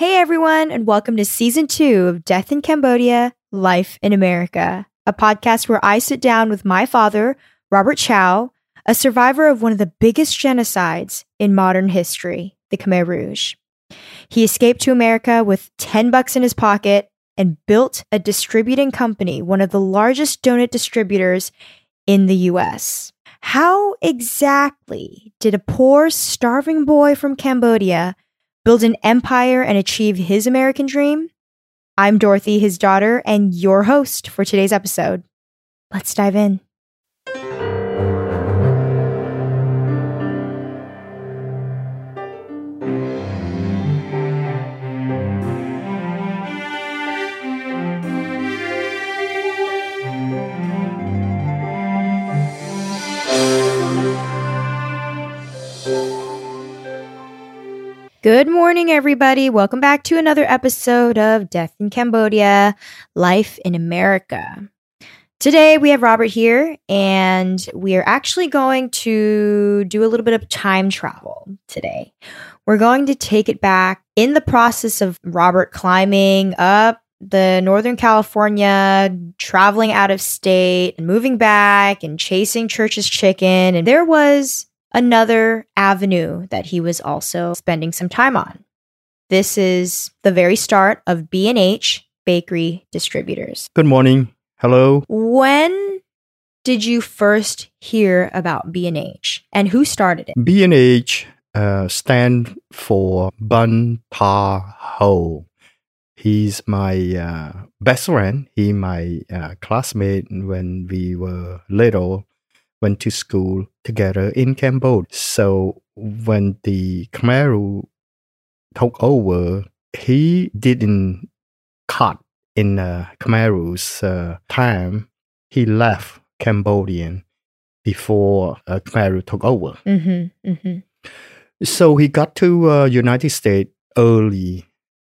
Hey everyone, and welcome to season two of Death in Cambodia, Life in America, a podcast where I sit down with my father, Robert Chow, a survivor of one of the biggest genocides in modern history, the Khmer Rouge. He escaped to America with 10 bucks in his pocket and built a distributing company, one of the largest donut distributors in the US. How exactly did a poor, starving boy from Cambodia build an empire and achieve his American dream? I'm Dorothy, his daughter, and your host for today's episode. Let's dive in. Good morning, everybody. Welcome back to another episode of Death in Cambodia, Life in America. Today, we have Robert here, and we are actually going to do a little bit of time travel today. We're going to take it back in the process of Robert climbing up the Northern California, traveling out of state, and moving back and chasing Church's chicken. And there was another avenue that he was also spending some time on. This is the very start of B&H Bakery Distributors. Good morning. Hello. When did you first hear about B&H and who started it? B&H uh, stand for Bun Ta Ho. He's my uh, best friend. He my uh, classmate when we were little went to school together in Cambodia. So when the Khmer took over, he didn't cut in uh, uh, time. He left Cambodian before uh, Khmer took over. Mm-hmm, mm-hmm. So he got to uh, United States early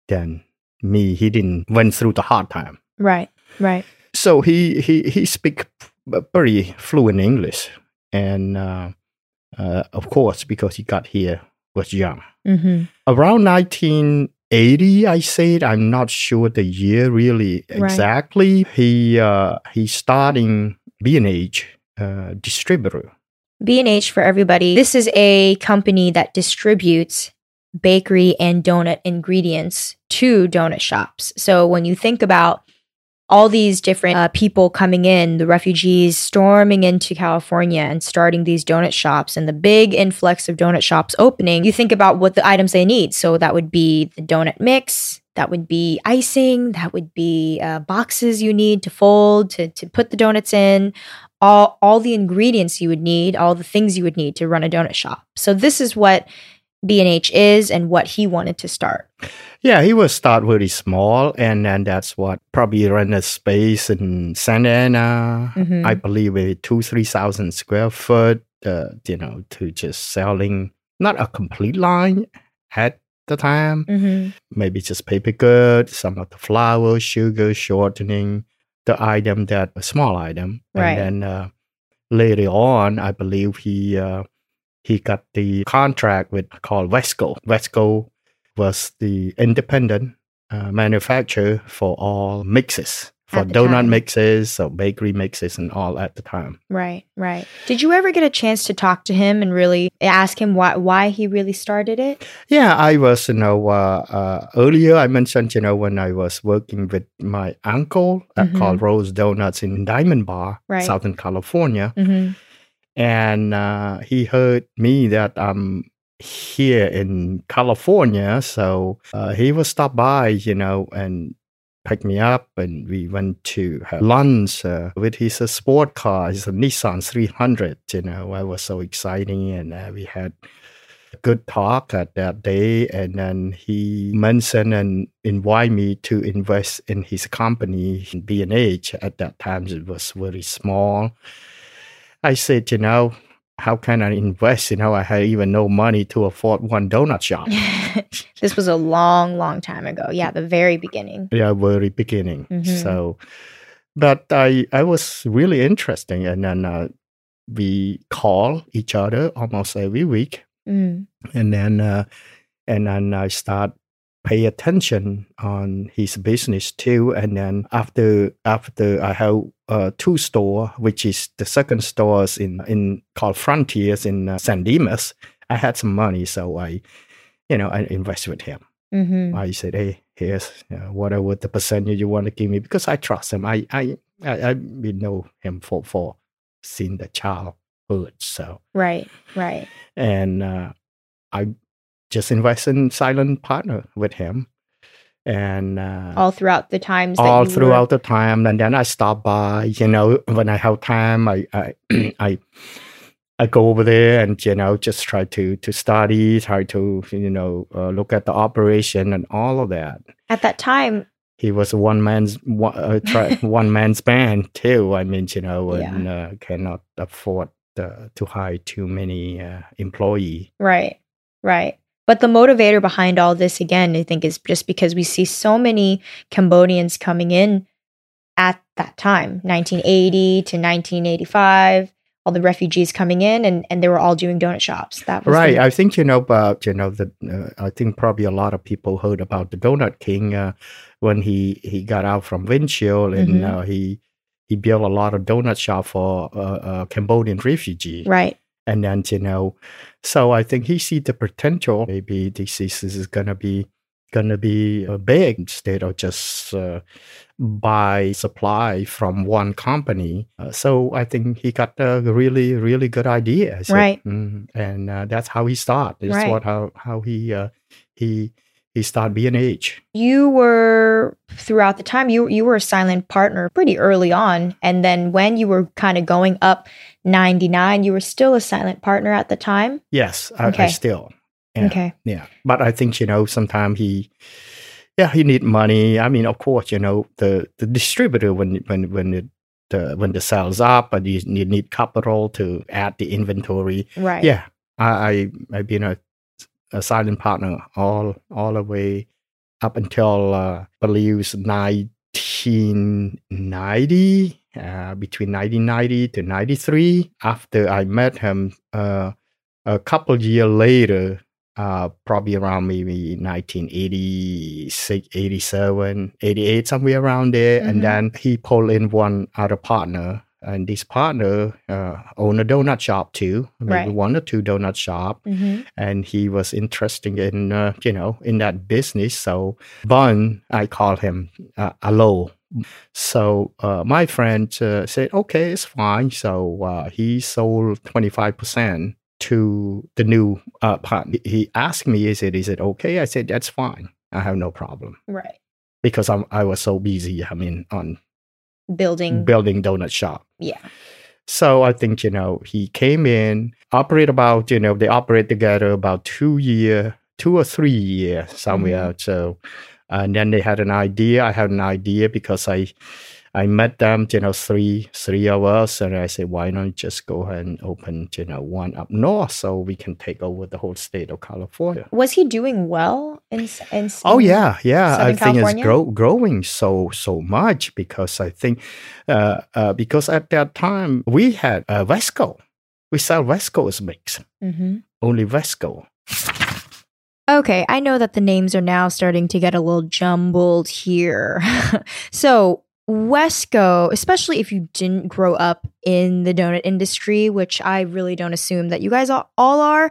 than me. He didn't went through the hard time. Right, right. So he he he speak very fluent English, and uh, uh, of course because he got here was young. Mm-hmm. Around 1980, I said I'm not sure the year really Right. exactly. He uh, he starting B&H uh, distributor. B&H for everybody. This is a company that distributes bakery and donut ingredients to donut shops. So when you think about all these different uh, people coming in, the refugees storming into California and starting these donut shops, and the big influx of donut shops opening, you think about what the items they need. So that would be the donut mix, that would be icing, that would be uh, boxes you need to fold to, to put the donuts in, all, all the ingredients you would need, all the things you would need to run a donut shop. So this is what B&H is and what he wanted to start. Yeah, he will start very small, and then that's what probably rent a space in Santa Ana. Mhm. I believe a two three thousand square foot. Uh, you know, to just selling not a complete line at the time. Mm-hmm. Maybe just paper goods, some of the flour, sugar, shortening, the item that a small item, Right. and then uh, later on, I believe he uh, he got the contract with called Wesco. Wesco was the independent uh, manufacturer for all mixes, for donut time. mixes, so bakery mixes, and all at the time. Right, right. Did you ever get a chance to talk to him and really ask him why why he really started it? Yeah, I was, you know, uh, uh, earlier I mentioned, you know, when I was working with my uncle Mhm. called Rose Donuts in Diamond Bar, Right. Southern California. Mm-hmm. And uh, he heard me that I'm here in California, so uh, he would stop by, you know, and pick me up, and we went to have lunch uh, with his sport car, his Nissan 300. You know, it was so exciting, and uh, we had a good talk at that day. And then he mentioned and invited me to invest in his company, B&H. At that time, it was very small. I said, you know, how can I invest? You know, I had even no money to afford one donut shop. this was a long, long time ago. Yeah, the very beginning. yeah, very beginning. Mhm. So, but I I was really interesting, and then uh, we call each other almost every week, Mm. and then uh, and then I start pay attention on his business too. And then after after I have uh, two store, which is the second stores in in called Frontiers in uh, San Dimas, I had some money, so I, you know, I invest with him. Mm-hmm. I said, hey, here's uh, whatever the percentage you want to give me because I trust him. I I I, I we know him for for seeing the childhood, so Right, right. and uh, I just invest in silent partner with him, and uh, All throughout the times all throughout the time, and then I stop by. You know, when I have time, I I I. I go over there and you know just try to to study, try to you know uh, look at the operation and all of that. at that time. He was a one man's one, uh, try, one man's band too. I mean, you know, and uh, cannot afford uh, to hire too many uh, employee. Right, right. But the motivator behind all this, again, I think, is just because we see so many Cambodians coming in at that time, 1980 to 1985. All the refugees coming in, and, and they were all doing donut shops. That was the- Right. I think you know about you know the. Uh, I think probably a lot of people heard about the Donut King uh, when he he got out from Winchell and Mhm. uh, he he built a lot of donut shop for uh, uh, Cambodian refugees. right. And then you know. So i think he see the potential. Maybe this is, this is gonna be gonna be uh, big instead of just uh, buy supply from one company. Uh, so i think he got a really really good idea So, Right. mm, and uh, that's how he start. That's Right. what how how he uh, he he start B&H. You were throughout the time you you were a silent partner pretty early on, and then when you were kind of going up 99, you were still a silent partner at the time. yes I, Okay. I still Yeah. Okay. Yeah, but I think you know sometimes he, yeah, he need money. I mean, of course, you know the the distributor when when when it the when the sales up, and you need, need capital to add the inventory. Right. Yeah, I, I I've been a, a silent partner all all the way up until uh, I believe it's nineteen ninety. Uh, between 1990 to 93 after i met him uh, a couple year later uh, probably around maybe 1986, 87, 88, somewhere around there. Mhm. And then he pulled in one other partner. And this partner uh, owned a donut shop too, maybe Right. one or two donut shop. hmm And he was interested in, uh, you know, in that business. So Bun, I call him uh, Alo. So uh, my friend uh, said, okay, it's fine. So uh, he sold 25% to the new uh, partner. He asked me, is it, is it okay? I said, that's fine. I have no problem Right. because I'm, I was so busy. I mean, on Building. building donut shop. yeah. So I think, you know, he came in, operate about, you know, they operate together about two year, two or three years somewhere. Mm-hmm. So, and then they had an idea. I had an idea because I, I met them, you know, three, three of us. And I said, why not just go ahead and open, you know, one up north so we can take over the whole state of California. Was he doing well in, in Oh in- yeah, yeah. Southern I think California? it's grow, growing so so much because I think uh, uh, because at that time we had uh, Vesco. We sell Vesco's mix, Mhm. only Vesco. Okay, I know that the names are now starting to get a little jumbled here. so, Wesco, especially if you didn't grow up in the donut industry, which I really don't assume that you guys all are,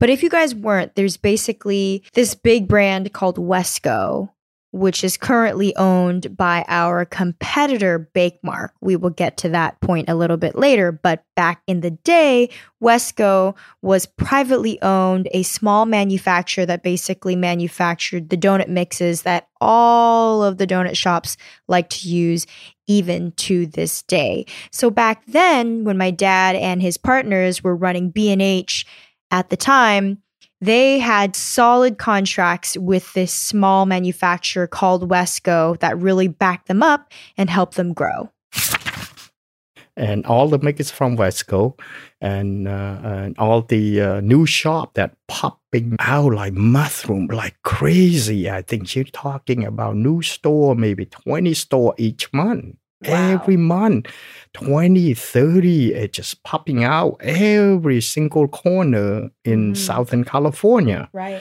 but if you guys weren't, there's basically this big brand called Wesco, which is currently owned by our competitor Bakemark. We will get to that point a little bit later, but back in the day, Wesco was privately owned, a small manufacturer that basically manufactured the donut mixes that all of the donut shops like to use even to this day. So back then when my dad and his partners were running B&H at the time, they had solid contracts with this small manufacturer called Wesco that really backed them up and helped them grow. and all the is from Wesco and uh, and all the uh, new shop that popping out like mushroom like crazy. I think you're talking about new store, maybe twenty store each month. Wow. Every month, 20, 30, it's just popping out every single corner in Mhm. Southern California. Right.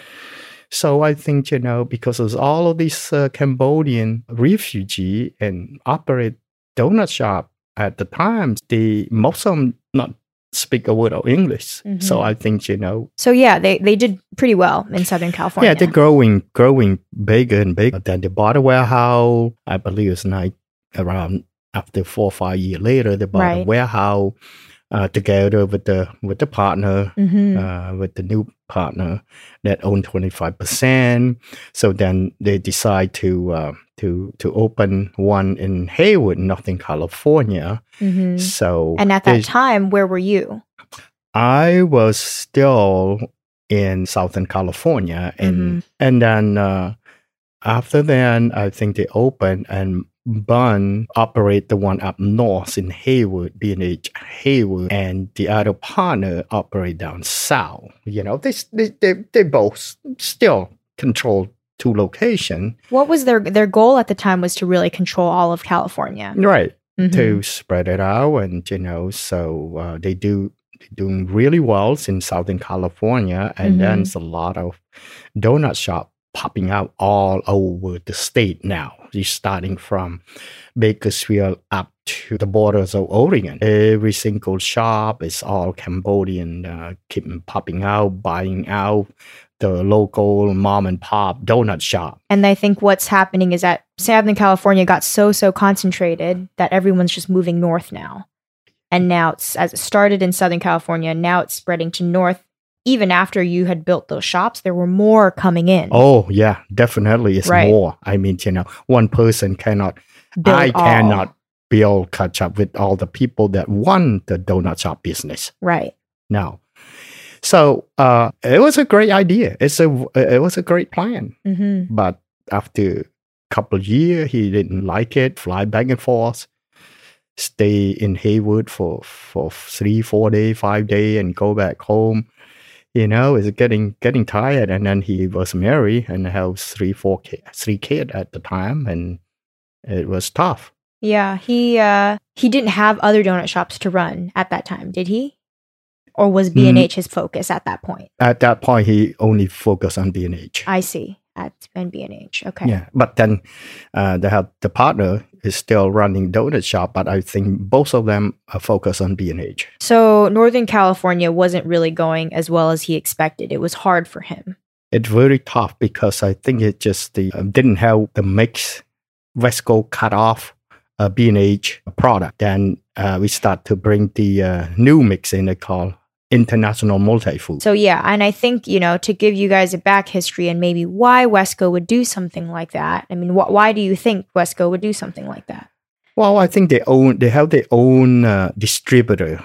So I think you know because of all of these uh, Cambodian refugee and operate donut shop at the time, the most of them not speak a word of English. So Mhm. I think you know So yeah, they they did pretty well in Southern California. yeah, they're growing, growing bigger and bigger. Then they bought a warehouse. I believe it's like around after four or five years later, they bought a warehouse uh, together with the with the partner, hmm uh, with the new partner that owned twenty five percent. So then they decide to uh, to to open one in Hayward, Northern California. hmm So And at that time, where were you? I was still in Southern California, and Mhm. and then uh, after then, I think they opened and Bun operate the one up north in Hayward, B&H Hayward, and the other partner operate down south. You know, they they they, they both still control two location, What was their their goal at the time? Was to really control all of California. right? Mhm. to spread it out and you know so uh, they do doing really well in southern california and then Mhm. there's a lot of donut shop popping up all over the state now you're starting from bakersfield up to the borders of oregon every single shop is all cambodian uh, keeping popping out buying out the local mom and pop donut shop And I think what's happening is that Southern California got so so concentrated that everyone's just moving north now. And now it's as it started in Southern California, now it's spreading to north. Even after you had built those shops, there were more coming in. Oh yeah, definitely. It's Right. more. I mean, you know, one person cannot. Build I all. cannot build catch up with all the people that want the donut shop business Right. now. So uh, it was a great idea. It's a it was a great plan. hmm But after a couple of years, he didn't like it. Fly back and forth. Stay in Hayward for for three, four day, five day, and go back home. You know, is getting getting tired. And then he was married and have three, four, ki- three kid at the time, and it was tough. Yeah. He uh he didn't have other donut shops to run at that time, did he? Or was B and H his focus at that point? At that point, he only focused on B and H. I see. At B and H. Okay. Yeah, but then uh, the help- the partner is still running donut shop, but I think both of them are focused on B and H. So Northern California wasn't really going as well as he expected. It was hard for him. It's very tough because I think it just the um, didn't have the mix. Wesco cut off a B and H product. Then uh, we start to bring the uh, new mix in. They call international multi food. So yeah, and I think you know to give you guys a back history and maybe why Wesco would do something like that. I mean, wh- why do you think Wesco would do something like that? Well, I think they own. They have their own uh, distributor.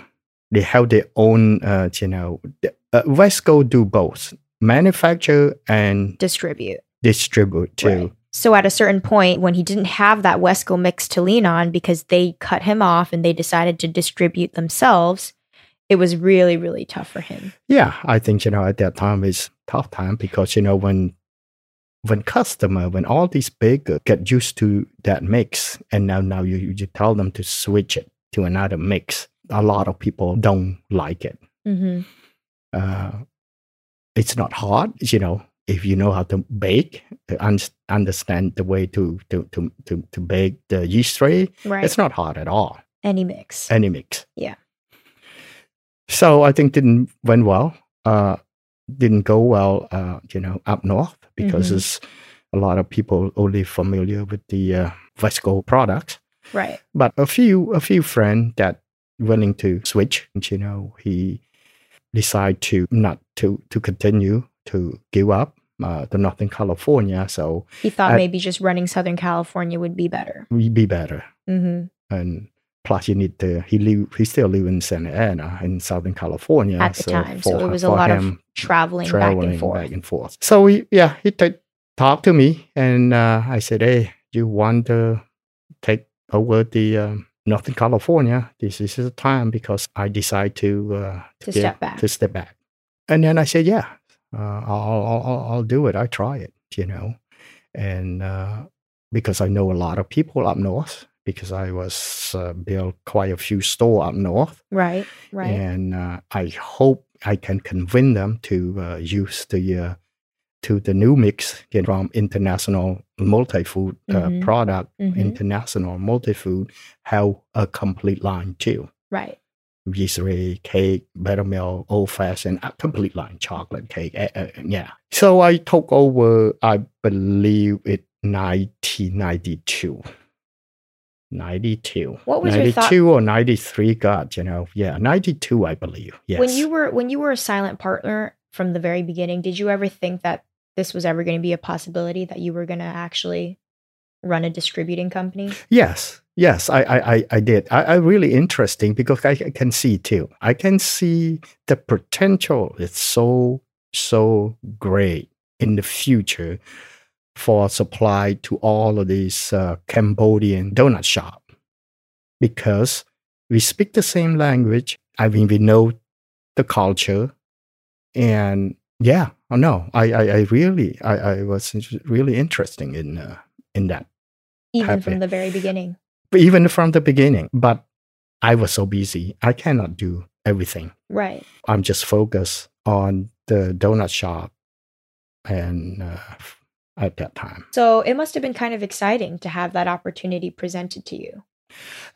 They have their own. Uh, you know, the- uh, Wesco do both manufacture and Distribute. distribute too. Right. So at a certain point, when he didn't have that Wesco mix to lean on because they cut him off and they decided to distribute themselves, it was really really tough for him. Yeah, I think you know at that time is tough time because you know when when customer when all these big uh, get used to that mix and now now you you tell them to switch it to another mix, a lot of people don't like it. hmm Uh, it's not hard, you know. If you know how to bake, to un- understand the way to to to to, to bake the yeast tray, Right. it's not hard at all. Any mix. Any mix. Yeah. So I think didn't went well. Uh, didn't go well. Uh, you know, up north because Mhm. it's a lot of people only familiar with the uh, Vesco products. right. But a few a few friends that willing to switch. You know, he decide to not to to continue to give up uh, to Northern California. So He thought I- maybe just running Southern California would be better. we be better. hmm and plus you need to he live he still live in Santa Ana in Southern California At the time, so for- it was a lot of him Traveling, back and forth. back and forth. So he, yeah, he t- talked to me and uh, I said, "Hey, you want to take over the um, Northern California? This is the time because I decide to uh, To give- step back. to step back." And then I said, "Yeah, uh, I'll, I'll I'll I'll do it. I try it, you know." And uh, because I know a lot of people up north, because I was uh, built quite a few store up north, Right. Right. and uh, I hope I can convince them to uh, use the uh, to the new mix you know, from international multi-food uh, Mhm. product, Mhm. international multi-food, have a complete line too. Right. Yeastery cake, buttermilk, old fashioned, a complete line chocolate cake. uh, uh, yeah. So I took over, I believe it 1992. 92. What was your thought- or 93, God, you know. Yeah, 92, I believe. Yes. When you were when you were a silent partner from the very beginning, did you ever think that this was ever going to be a possibility that you were going to actually run a distributing company? Yes, yes, I, I, I, I did. I, I really interesting because I can see too. I can see the potential. It's so so great in the future for supply to all of these uh, Cambodian donut shop because we speak the same language. I mean, we know the culture, and yeah, no. I, I, I really, I, I was really interesting in uh, in that Even from the very beginning. even from the beginning. But I was so busy, I cannot do everything. Right. I'm just focused on the donut shop, and uh, at that time, So it must have been kind of exciting to have that opportunity presented to you.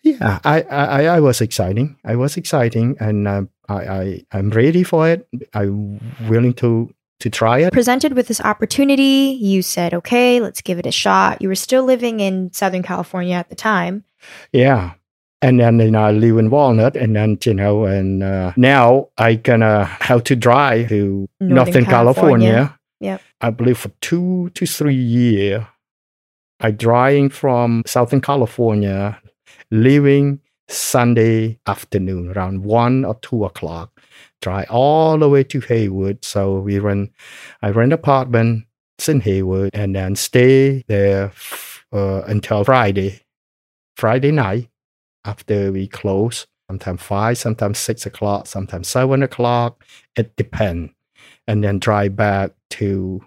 yeah, I I, I was exciting. I was exciting, and uh, I I I'm ready for it. I'm willing to to try it. Presented with this opportunity, you said, okay, let's give it a shot. You were still living in Southern California at the time. Yeah. And then you know, I live in Walnut, and then you know, and uh, now I gonna have to drive to Northern Northern, California. California. Yep. I believe for two to three years, I driving from Southern California, leaving Sunday afternoon around one or two o'clock, drive all the way to Hayward. So we rent, I rent apartment in Hayward, and then stay there uh, until Friday, Friday night after we close. Sometimes five, sometimes six o'clock, sometimes seven o'clock. It depends and then drive back to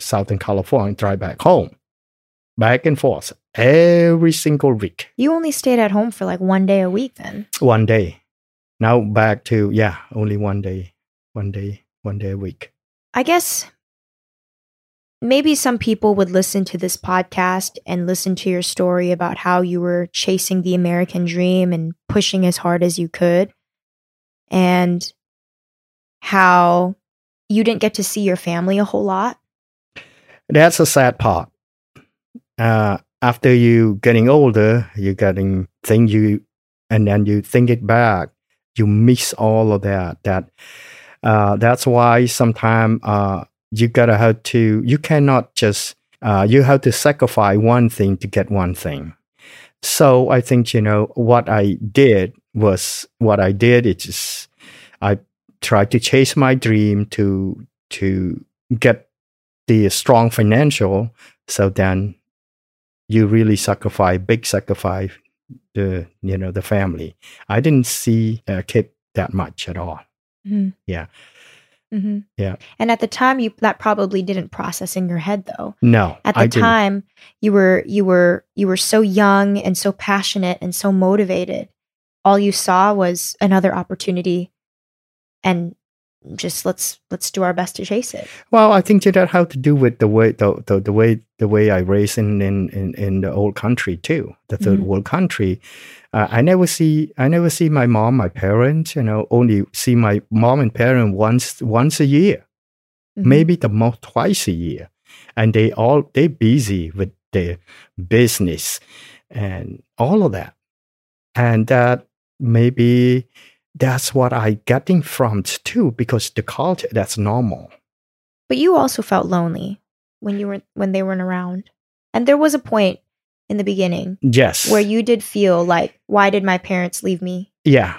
Southern California, drive back home, back and forth every single week, You only stayed at home for like one day a week then. one day. Now back to, yeah, only one day, one day, one day a week. I guess maybe some people would listen to this podcast and listen to your story about how you were chasing the American dream and pushing as hard as you could, and how you didn't get to see your family a whole lot. That's a sad part. Uh, after you getting older, you getting think you, and then you think it back, you miss all of that. That uh, that's why sometimes uh, you gotta have to. You cannot just. Uh, you have to sacrifice one thing to get one thing. So I think you know what I did was what I did. It's just I tried to chase my dream to to get the strong financial. So then you really sacrifice big sacrifice the you know the family. I didn't see uh, kid that much at all. Mm-hmm. Yeah. Mm-hmm. Yeah. And at the time, you that probably didn't process in your head though. No, At the I didn't. time, you were you were you were so young and so passionate and so motivated. All you saw was another opportunity, and just let's let's do our best to chase it. Well, I think that had to do with the way the, the, the way the way I raised in, in, in, in the old country too, the 3rd Mhm. world country. Uh, I never see I never see my mom, my parents. You know, only see my mom and parent once once a year, Mhm. maybe the most twice a year, and they all they busy with their business and all of that, and that maybe that's what I getting from too because the culture that's normal. But you also felt lonely when you were when they weren't around, and there was a point in the beginning Yes. where you did feel like, why did my parents leave me? yeah,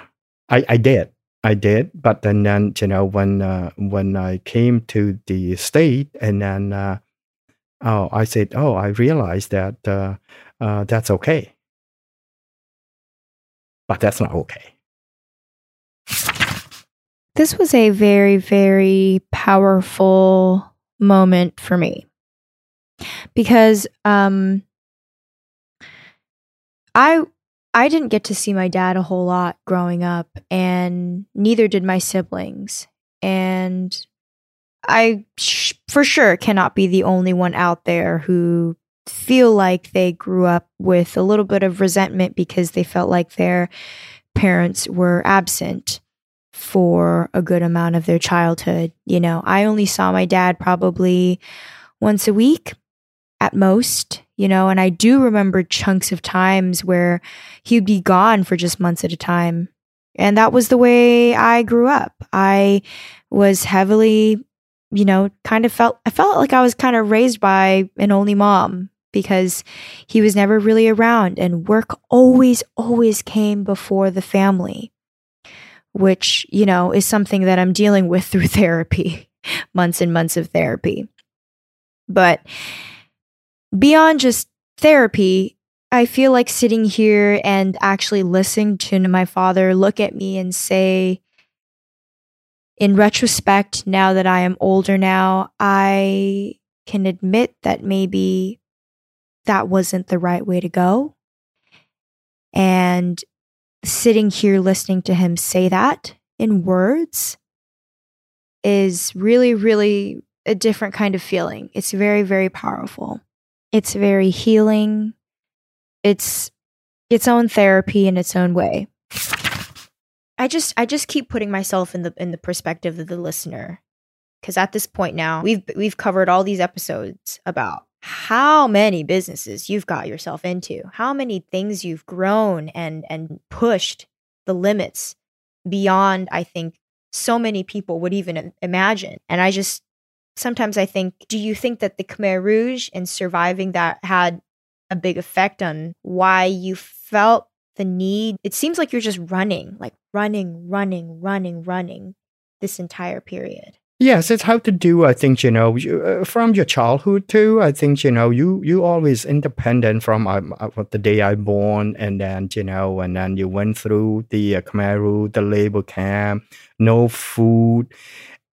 I, I did. I did. But then, then you know, when uh, when I came to the state and then, uh, oh, I said, oh, I realized that uh, uh, that's okay. But that's not okay. This was a very, very powerful moment for me because um, I I didn't get to see my dad a whole lot growing up, and neither did my siblings. And I sh- for sure cannot be the only one out there who feel like they grew up with a little bit of resentment because they felt like their parents were absent for a good amount of their childhood. You know, I only saw my dad probably once a week at most, you know, and I do remember chunks of times where he'd be gone for just months at a time. And that was the way I grew up. I was heavily, you know, kind of felt, I felt like I was kind of raised by an only mom because he was never really around and work always, always came before the family, which, you know, is something that I'm dealing with through therapy, months and months of therapy. But beyond just therapy, I feel like sitting here and actually listening to my father look at me and say, in retrospect, now that I am older now, I can admit that maybe that wasn't the right way to go. And sitting here listening to him say that in words is really, really a different kind of feeling. It's very, very powerful. It's very healing. It's its own therapy in its own way. I just I just keep putting myself in the in the perspective of the listener cuz at this point now we've we've covered all these episodes about how many businesses you've got yourself into, how many things you've grown and and pushed the limits beyond I think so many people would even imagine. And I just sometimes I think, do you think that the Khmer Rouge and surviving that had a big effect on why you felt the need? It seems like you're just running, like running, running, running, running this entire period. Yes, it's how to do. I think you know you, uh, from your childhood too. I think you know you you always independent from uh, uh the day I born, and then you know, and then you went through the uh, Khmer Rouge, the labor camp, no food,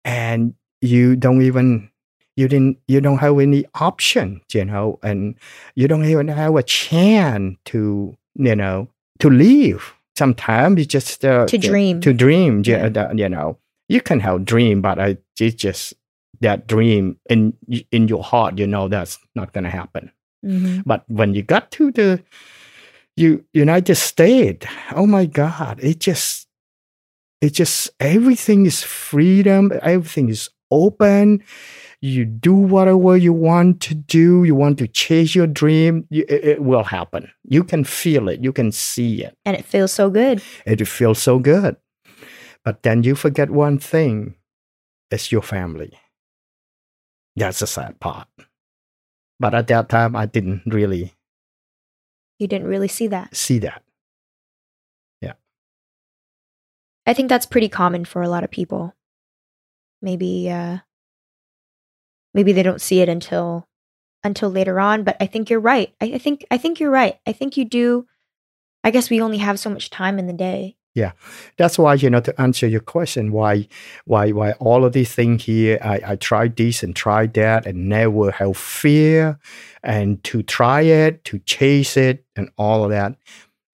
and you don't even you didn't you don't have any option you know and you don't even have a chance to you know to leave sometimes you just uh, to dream to dream yeah. you know you can have dream but I, it's just that dream in in your heart you know that's not going to happen. Mm-hmm. but when you got to the you united states oh my god it just it just everything is freedom everything is open. You do whatever you want to do you want to chase your dream it, it, will happen. You can feel it you can see it. And it feels so good. It feels so good but then you forget one thing it's your family. That's the sad part. But at that time i didn't really you didn't really see that. See that. Yeah. I think that's pretty common for a lot of people. Maybe uh maybe they don't see it until until later on but i think you're right. I, I, think i think you're right. I think you do i guess we only have so much time in the day yeah that's why you know to answer your question why why why all of these things here i i tried this and tried that and never have fear and to try it to chase it and all of that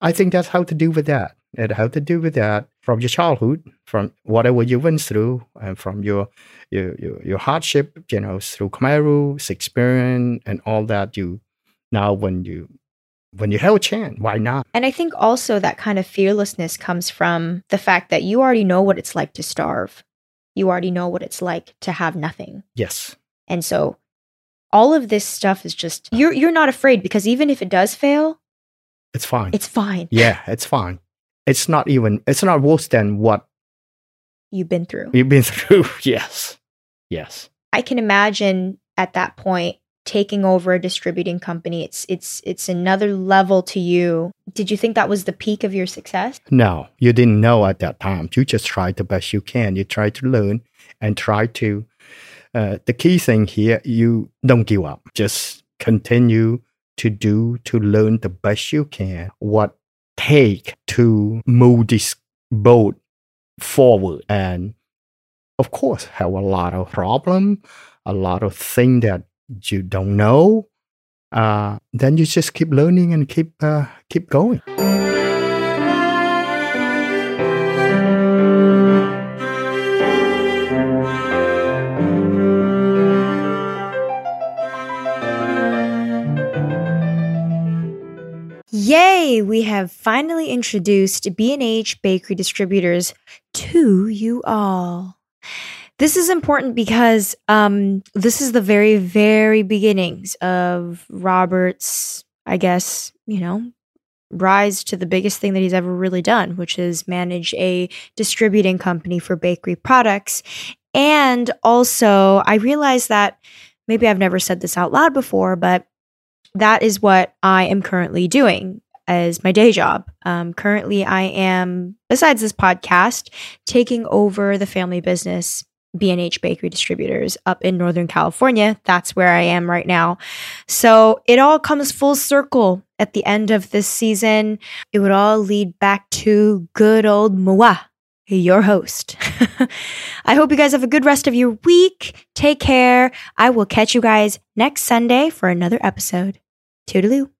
i think that's how to do with that it how to do with that from your childhood, from whatever you went through, and from your your your, your hardship, you know, through Khmer Rouge, experience, and all that. You now when you when you have a chance, why not? And I think also that kind of fearlessness comes from the fact that you already know what it's like to starve. You already know what it's like to have nothing. Yes. And so all of this stuff is just you're you're not afraid because even if it does fail, it's fine. It's fine. Yeah, it's fine it's not even it's not worse than what you've been through. You've been through, yes. Yes. I can imagine at that point taking over a distributing company. It's it's it's another level to you. Did you think that was the peak of your success? No, you didn't know at that time. You just tried the best you can. You try to learn and try to uh, the key thing here, you don't give up. Just continue to do to learn the best you can what take to move this boat forward and of course have a lot of problem a lot of things that you don't know, uh, then you just keep learning and keep uh, keep going. Yay! We have finally introduced B&H Bakery Distributors to you all. This is important because um, this is the very, very beginnings of Robert's, I guess, you know, rise to the biggest thing that he's ever really done, which is manage a distributing company for bakery products. And also, I realized that maybe I've never said this out loud before, but that is what I am currently doing as my day job. Um, currently, I am, besides this podcast, taking over the family business B&H Bakery Distributors up in Northern California. That's where I am right now. So it all comes full circle at the end of this season. It would all lead back to good old moi, your host. I hope you guys have a good rest of your week. Take care. I will catch you guys next Sunday for another episode. Toodaloo.